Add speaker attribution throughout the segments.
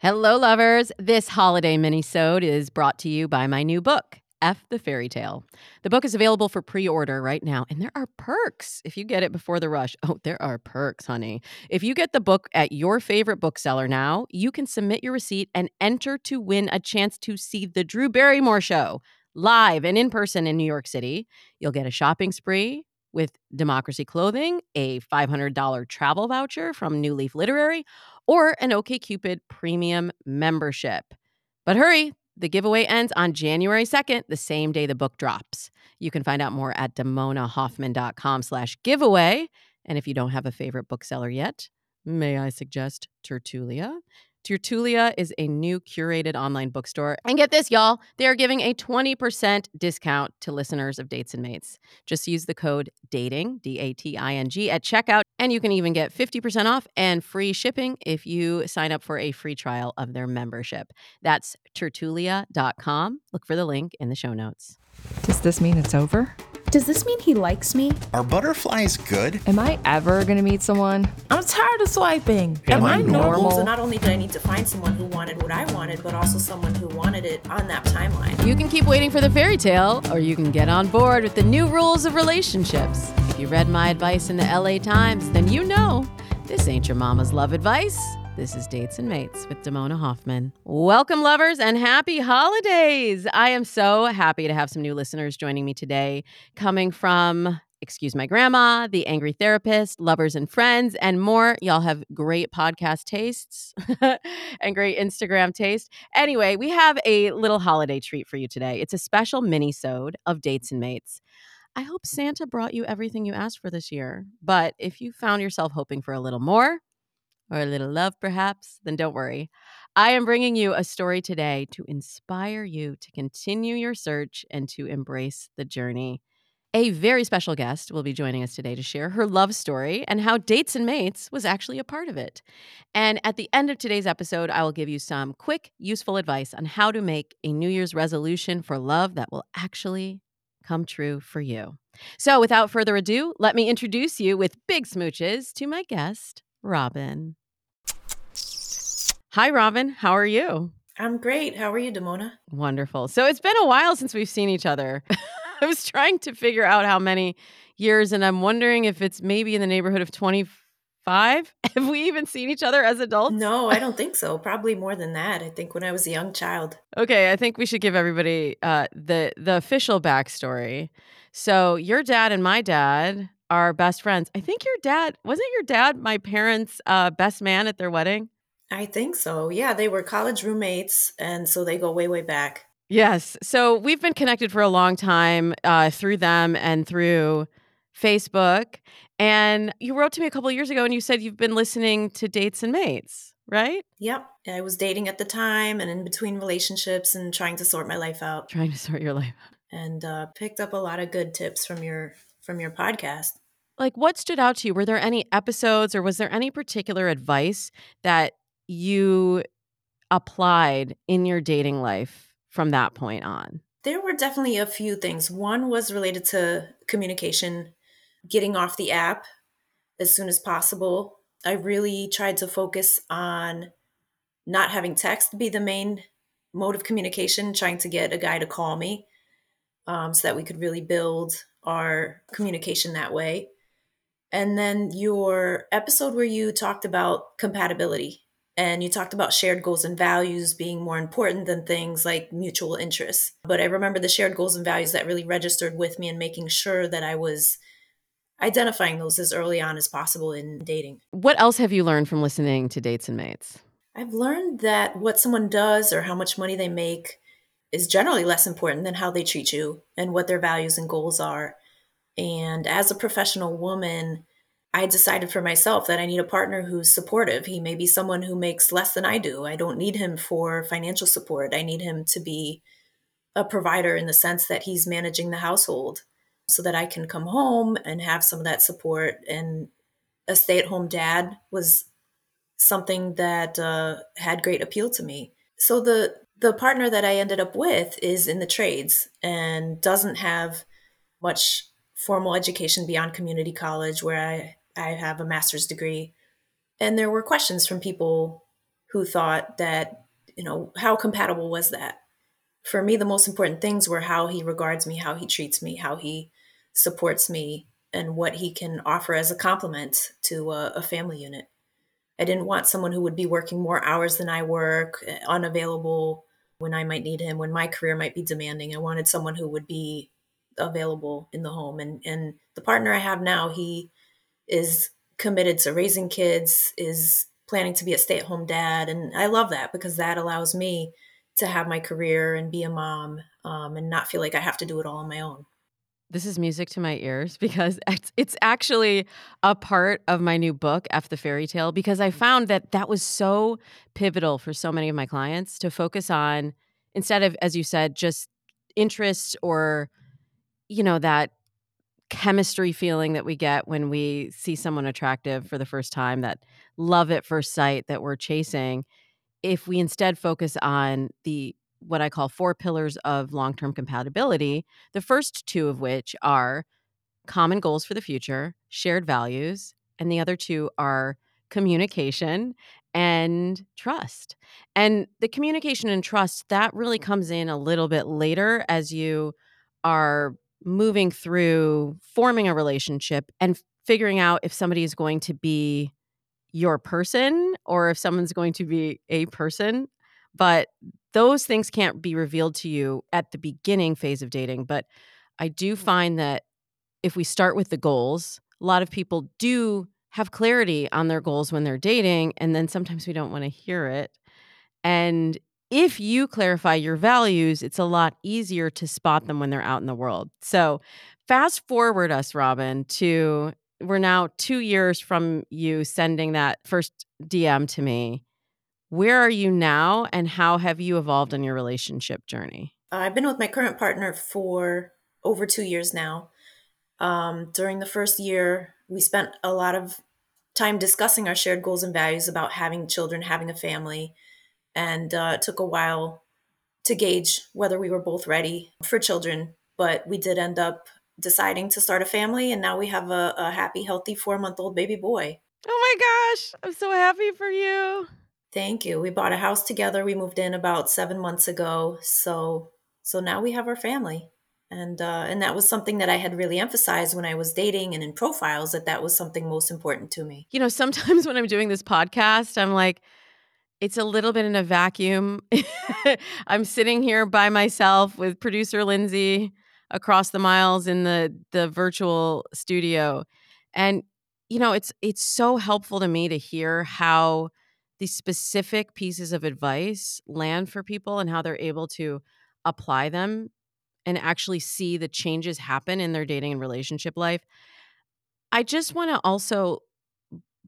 Speaker 1: Hello, lovers. This holiday minisode is brought to you by my new book, F the Fairy Tale. The book is available for pre-order right now, and there are perks if you get it before the rush. Oh, there are perks, honey. If you get the book at your favorite bookseller now, you can submit your receipt and enter to win a chance to see the Drew Barrymore show live and in person in New York City. You'll get a shopping spree with Democracy Clothing, a $500 travel voucher from New Leaf Literary, or an OKCupid premium membership. But hurry, the giveaway ends on January 2nd, the same day the book drops. You can find out more at damonahoffman.com slash giveaway. And if you don't have a favorite bookseller yet, may I suggest Tertulia? Tertulia is a new curated online bookstore. And get this, y'all, they are giving a 20% discount to listeners of Dates and Mates. Just use the code DATING, D A T I N G, at checkout, and you can even get 50% off and free shipping if you sign up for a free trial of their membership. That's tertulia.com. Look for the link in the show notes.
Speaker 2: Does this mean it's over?
Speaker 3: Does this mean he likes me?
Speaker 4: Are butterflies good?
Speaker 2: Am I ever gonna meet someone?
Speaker 3: I'm tired of swiping.
Speaker 4: Am I normal?
Speaker 5: So not only did I need to find someone who wanted what I wanted, but also someone who wanted it on that timeline.
Speaker 1: You can keep waiting for the fairy tale, or you can get on board with the new rules of relationships. If you read my advice in the LA Times, then you know this ain't your mama's love advice. This is Dates and Mates with Damona Hoffman. Welcome, lovers, and happy holidays. I am so happy to have some new listeners joining me today, coming from Excuse My Grandma, The Angry Therapist, Lovers and Friends, and more. Y'all have great podcast tastes and great Instagram taste. Anyway, we have a little holiday treat for you today. It's a special mini-sode of Dates and Mates. I hope Santa brought you everything you asked for this year. But if you found yourself hoping for a little more, or a little love, perhaps, then don't worry. I am bringing you a story today to inspire you to continue your search and to embrace the journey. A very special guest will be joining us today to share her love story and how Dates and Mates was actually a part of it. And at the end of today's episode, I will give you some quick, useful advice on how to make a New Year's resolution for love that will actually come true for you. So, without further ado, let me introduce you with big smooches to my guest, Robin. Hi, Robin. How are you?
Speaker 5: I'm great. How are you, Damona?
Speaker 1: Wonderful. So it's been a while since we've seen each other. I was trying to figure out how many years, and I'm wondering if it's maybe in the neighborhood of 25. Have we even seen each other as adults?
Speaker 5: No, I don't think so. Probably more than that. I think when I was a young child.
Speaker 1: Okay, I think we should give everybody uh, the the official backstory. So your dad and my dad are best friends. I think your dad wasn't your dad my parents' uh, best man at their wedding.
Speaker 5: I think so. Yeah, they were college roommates, and so they go way, way back.
Speaker 1: Yes. So we've been connected for a long time uh, through them and through Facebook. And you wrote to me a couple of years ago and you said you've been listening to Dates and Mates, right?
Speaker 5: Yep. I was dating at the time and in between relationships and trying to sort my life out.
Speaker 1: Trying to sort your life out.
Speaker 5: And uh, picked up a lot of good tips from your from your podcast.
Speaker 1: Like what stood out to you? Were there any episodes or was there any particular advice that you applied in your dating life from that point on?
Speaker 5: There were definitely a few things. One was related to communication, getting off the app as soon as possible. I really tried to focus on not having text be the main mode of communication, trying to get a guy to call me um, so that we could really build our communication that way. And then your episode where you talked about compatibility and you talked about shared goals and values being more important than things like mutual interests. But I remember the shared goals and values that really registered with me and making sure that I was identifying those as early on as possible in dating.
Speaker 1: What else have you learned from listening to Dates and Mates?
Speaker 5: I've learned that what someone does or how much money they make is generally less important than how they treat you and what their values and goals are. And as a professional woman, I decided for myself that I need a partner who's supportive. He may be someone who makes less than I do. I don't need him for financial support. I need him to be a provider in the sense that he's managing the household so that I can come home and have some of that support. And a stay at home dad was something that uh, had great appeal to me. So the the partner that I ended up with is in the trades and doesn't have much formal education beyond community college where I I have a master's degree. And there were questions from people who thought that, you know, how compatible was that? For me, the most important things were how he regards me, how he treats me, how he supports me, and what he can offer as a complement to a, a family unit. I didn't want someone who would be working more hours than I work, eh, unavailable when I might need him, when my career might be demanding. I wanted someone who would be available in the home. And and the partner I have now, he is committed to raising kids, is planning to be a stay-at-home dad, and I love that because that allows me to have my career and be a mom um, and not feel like I have to do it all on my own.
Speaker 1: This is music to my ears because it's, it's actually a part of my new book, F the Fairy Tale, because I found that that was so pivotal for so many of my clients to focus on, instead of, as you said, just interest or, you know, that chemistry feeling that we get when we see someone attractive for the first time, that love at first sight that we're chasing. If we instead focus on the what I call four pillars of long term compatibility, the first two of which are common goals for the future, shared values, and the other two are communication and trust. And the communication and trust, that really comes in a little bit later as you are moving through forming a relationship and figuring out if somebody is going to be your person or if someone's going to be a person. But those things can't be revealed to you at the beginning phase of dating. But I do mm. find that if we start with the goals, a lot of people do have clarity on their goals when they're dating. And then sometimes we don't want to hear it. And if you clarify your values, it's a lot easier to spot them when they're out in the world. So, fast forward us, Robin, to we're now two years from you sending that first DM to me. Where are you now, and how have you evolved in your relationship journey?
Speaker 5: I've been with my current partner for over two years now. Um, during the first year, we spent a lot of time discussing our shared goals and values about having children, having a family, and uh, it took a while to gauge whether we were both ready for children. But we did end up deciding to start a family, and now we have a, a happy, healthy four month old baby boy.
Speaker 1: Oh my gosh, I'm so happy for you.
Speaker 5: Thank you. We bought a house together. We moved in about seven months ago. So so now we have our family. And uh, and that was something that I had really emphasized when I was dating and in profiles that that was something most important to me.
Speaker 1: You know, sometimes when I'm doing this podcast, I'm like, it's a little bit in a vacuum. I'm sitting here by myself with producer Lindsay across the miles in the the virtual studio, and you know, it's it's so helpful to me to hear how these specific pieces of advice land for people and how they're able to apply them and actually see the changes happen in their dating and relationship life. I just want to also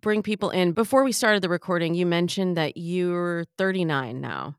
Speaker 1: bring people in. Before we started the recording, you mentioned that you're 39 now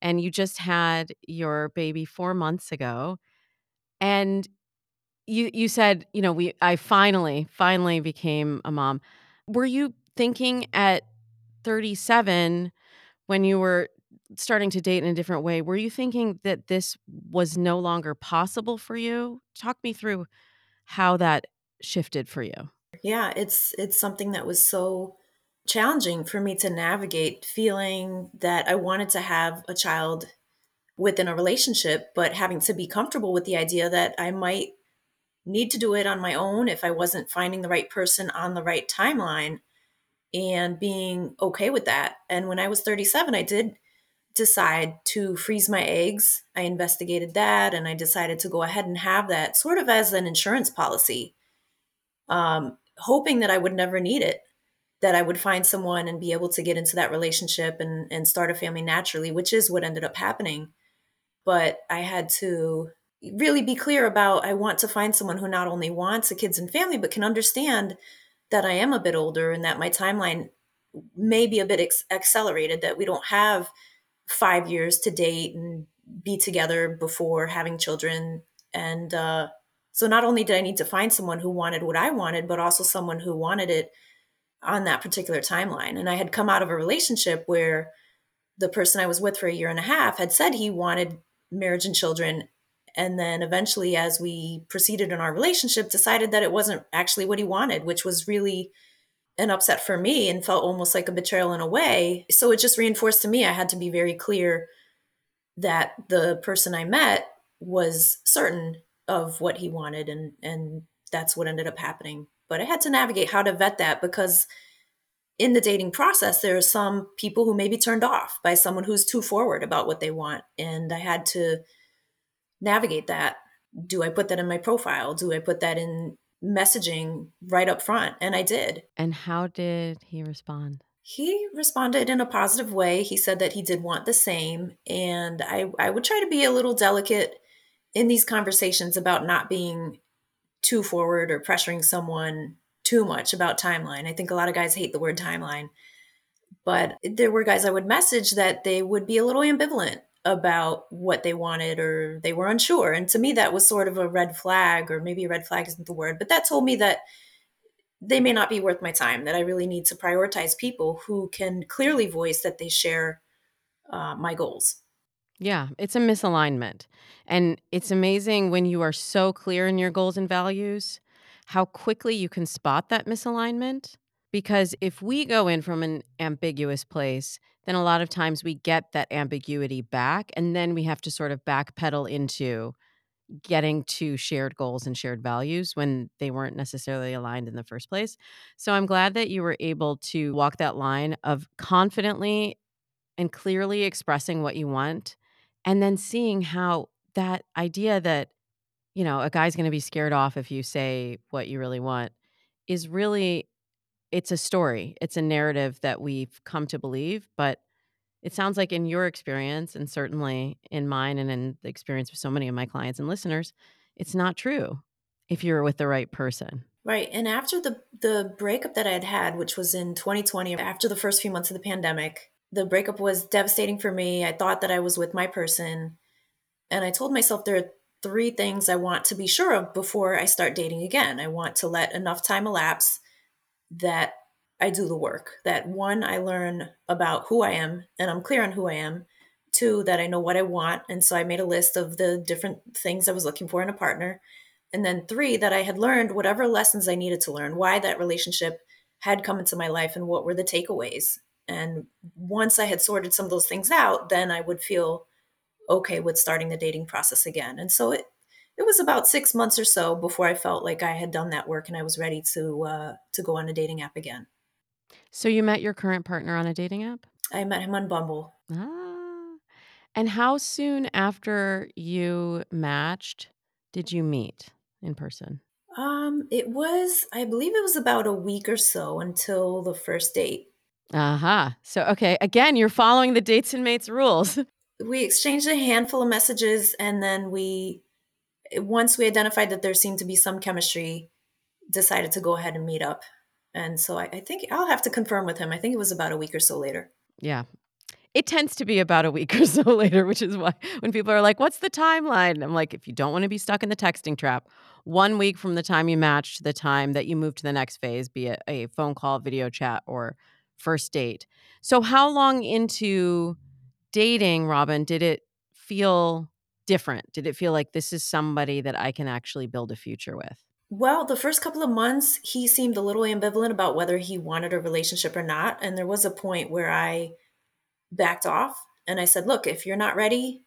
Speaker 1: and you just had your baby 4 months ago. And you you said, you know, we I finally finally became a mom. Were you thinking at 37 when you were starting to date in a different way were you thinking that this was no longer possible for you? Talk me through how that shifted for you.
Speaker 5: Yeah it's it's something that was so challenging for me to navigate feeling that i wanted to have a child within a relationship but having to be comfortable with the idea that i might need to do it on my own if i wasn't finding the right person on the right timeline and being okay with that. And when I was 37, I did decide to freeze my eggs. I investigated that and I decided to go ahead and have that sort of as an insurance policy, um, hoping that I would never need it, that I would find someone and be able to get into that relationship and, and start a family naturally, which is what ended up happening. But I had to really be clear about I want to find someone who not only wants a kids and family, but can understand that I am a bit older and that my timeline may be a bit ex- accelerated, that we don't have five years to date and be together before having children. And uh, so not only did I need to find someone who wanted what I wanted, but also someone who wanted it on that particular timeline. And I had come out of a relationship where the person I was with for a year and a half had said he wanted marriage and children and then eventually as we proceeded in our relationship decided that it wasn't actually what he wanted which was really an upset for me and felt almost like a betrayal in a way. So it just reinforced to me I had to be very clear that the person I met was certain of what he wanted and and that's what ended up happening. But I had to navigate how to vet that because in the dating process there are some people who may be turned off by someone who's too forward about what they want and I had to navigate that. Do I put that in my profile? Do I put that in messaging right up front? And I did.
Speaker 1: And how did he respond?
Speaker 5: He responded in a positive way. He said that he did want the same. And I, I would try to be a little delicate in these conversations about not being too forward or pressuring someone too much about timeline. I think a lot of guys hate the word timeline. But there were guys I would message that they would be a little ambivalent about what they wanted or they were unsure. And to me, that was sort of a red flag, or maybe a red flag isn't the word, but that told me that they may not be worth my time, that I really need to prioritize people who can clearly voice that they share uh, my goals.
Speaker 1: Yeah, it's a misalignment. And it's amazing when you are so clear in your goals and values, how quickly you can spot that misalignment. Because if we go in from an ambiguous place, then a lot of times we get that ambiguity back and then we have to sort of backpedal into getting to shared goals and shared values when they weren't necessarily aligned in the first place. So I'm glad that you were able to walk that line of confidently and clearly expressing what you want and then seeing how that idea that you know a guy's going to be scared off if you say what you really want is really it's a story. It's a narrative that we've come to believe, but it sounds like in your experience and certainly in mine and in the experience of so many of my clients and listeners, it's not true if you're with the right person.
Speaker 5: Right. And after the the breakup that I had had, which was in 2020, after the first few months of the pandemic, the breakup was devastating for me. I thought that I was with my person, and I told myself there are three things I want to be sure of before I start dating again. I want to let enough time elapse that I do the work. That one, I learn about who I am and I'm clear on who I am. Two, that I know what I want. And so I made a list of the different things I was looking for in a partner. And then three, that I had learned whatever lessons I needed to learn, why that relationship had come into my life and what were the takeaways. And once I had sorted some of those things out, then I would feel okay with starting the dating process again. And so it it was about six months or so before I felt like I had done that work and I was ready to uh, to go on a dating app again.
Speaker 1: So you met your current partner on a dating app?
Speaker 5: I met him on Bumble.
Speaker 1: Ah. And how soon after you matched did you meet in person?
Speaker 5: Um, it was, I believe it was about a week or so until the first date.
Speaker 1: Aha. Uh-huh. So, okay, again, you're following the dates and mates rules.
Speaker 5: We exchanged a handful of messages and then we once we identified that there seemed to be some chemistry, decided to go ahead and meet up. And so I, I think I'll have to confirm with him. I think it was about a week or so later.
Speaker 1: Yeah. It tends to be about a week or so later, which is why when people are like, What's the timeline? I'm like, If you don't want to be stuck in the texting trap, one week from the time you match to the time that you move to the next phase, be it a phone call, video chat, or first date. So, how long into dating, Robin, did it feel different? Did it feel like this is somebody that I can actually build a future with?
Speaker 5: Well, the first couple of months, he seemed a little ambivalent about whether he wanted a relationship or not. And there was a point where I backed off and I said, Look, if you're not ready,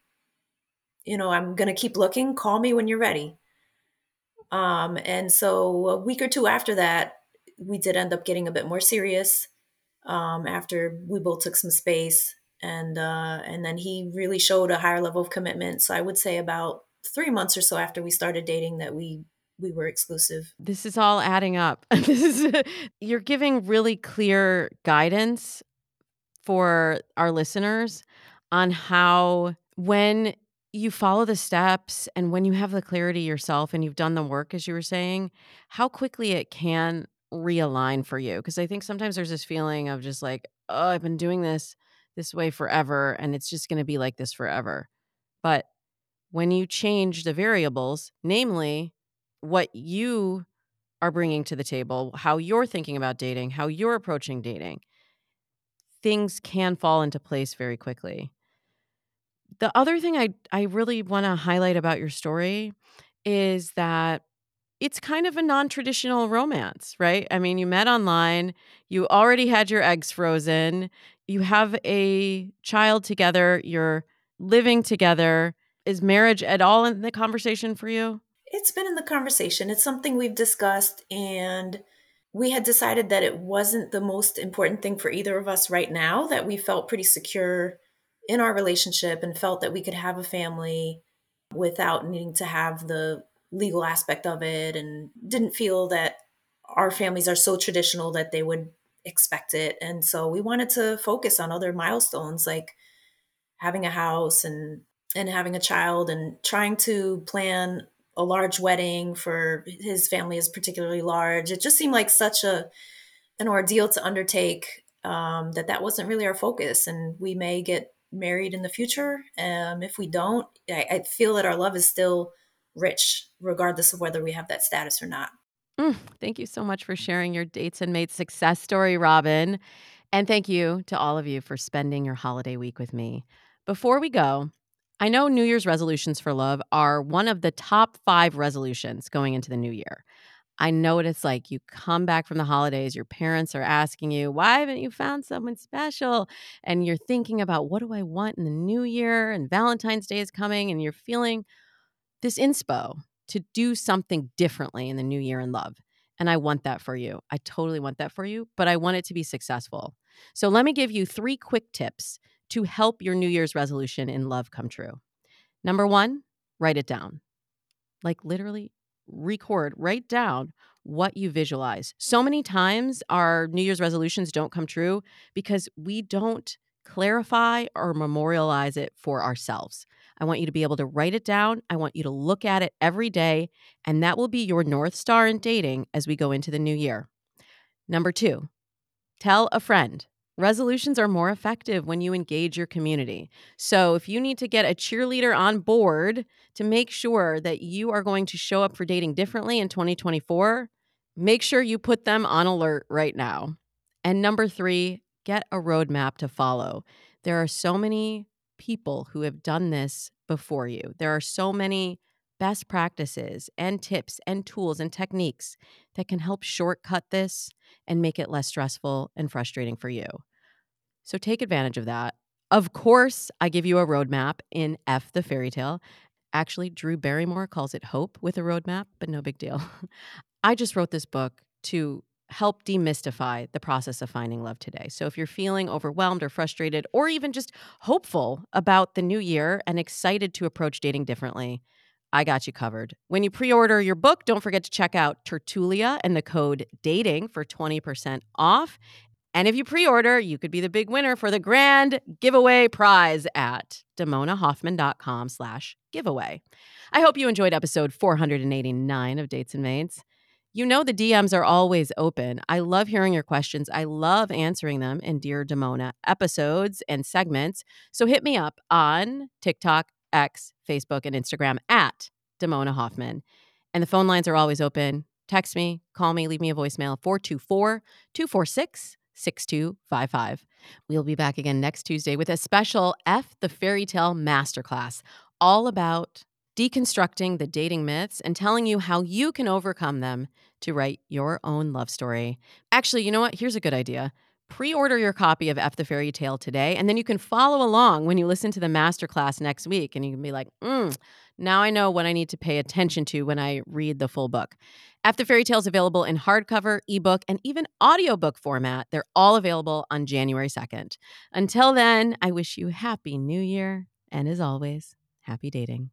Speaker 5: you know, I'm going to keep looking. Call me when you're ready. Um, and so a week or two after that, we did end up getting a bit more serious um, after we both took some space and uh, and then he really showed a higher level of commitment. So I would say about three months or so after we started dating that we we were exclusive.
Speaker 1: This is all adding up. this is you're giving really clear guidance for our listeners on how when you follow the steps and when you have the clarity yourself and you've done the work as you were saying how quickly it can realign for you because i think sometimes there's this feeling of just like oh i've been doing this this way forever and it's just going to be like this forever. But when you change the variables, namely what you are bringing to the table, how you're thinking about dating, how you're approaching dating, things can fall into place very quickly. The other thing I, I really want to highlight about your story is that it's kind of a non-traditional romance, right? I mean, you met online, you already had your eggs frozen, you have a child together, you're living together. Is marriage at all in the conversation for you?
Speaker 5: It's been in the conversation. It's something we've discussed and we had decided that it wasn't the most important thing for either of us right now, that we felt pretty secure in our relationship and felt that we could have a family without needing to have the legal aspect of it and didn't feel that our families are so traditional that they would expect it. And so we wanted to focus on other milestones like having a house and and having a child and trying to plan a large wedding for his family is particularly large. It just seemed like such a an ordeal to undertake um, that that wasn't really our focus. And we may get married in the future. Um, if we don't, I, I, feel that our love is still rich, regardless of whether we have that status or not.
Speaker 1: Mm, thank you so much for sharing your dates and mates success story, Robin. And thank you to all of you for spending your holiday week with me. Before we go, I know New Year's resolutions for love are one of the top five resolutions going into the new year. I know what it's like. You come back from the holidays, your parents are asking you, Why haven't you found someone special? And you're thinking about, What do I want in the new year? And Valentine's Day is coming, and you're feeling this inspo to do something differently in the new year in love. And I want that for you. I totally want that for you, but I want it to be successful. So let me give you three quick tips to help your New Year's resolution in love come true. Number one, write it down. Like literally record, write down what you visualize. So many times our New Year's resolutions don't come true because we don't clarify or memorialize it for ourselves. I want you to be able to write it down. I want you to look at it every day, and that will be your North Star in dating as we go into the new year. Number two, tell a friend. Resolutions are more effective when you engage your community. So, if you need to get a cheerleader on board to make sure that you are going to show up for dating differently in 2024, make sure you put them on alert right now. And number three, get a roadmap to follow. There are so many people who have done this before you, there are so many best practices and tips and tools and techniques that can help shortcut this and make it less stressful and frustrating for you. So take advantage of that. Of course, I give you a roadmap in F the Fairy Tale. Actually, Drew Barrymore calls it Hope with a roadmap, but no big deal. I just wrote this book to help demystify the process of finding love today. So if you're feeling overwhelmed or frustrated or even just hopeful about the new year and excited to approach dating differently, I got you covered. When you pre order your book, don't forget to check out Tertulia and the code DATING for 20% off. And if you pre order, you could be the big winner for the grand giveaway prize at damonahoffman.com slash giveaway. I hope you enjoyed episode 489 of Dates and Mates. You know the DMs are always open. I love hearing your questions. I love answering them in Dear Damona episodes and segments. So hit me up on TikTok, X, Facebook, and Instagram at Damona Hoffman. And the phone lines are always open. Text me, call me, leave me a voicemail 424 246 6255. We'll be back again next Tuesday with a special F the Fairy Tale Masterclass, all about deconstructing the dating myths and telling you how you can overcome them to write your own love story. Actually, you know what? Here's a good idea. Pre order your copy of F the Fairy Tale today, and then you can follow along when you listen to the masterclass next week. And you can be like, mm, now I know what I need to pay attention to when I read the full book. F the Fairy Tale is available in hardcover, ebook, and even audiobook format. They're all available on January 2nd. Until then, I wish you happy new year, and as always, happy dating.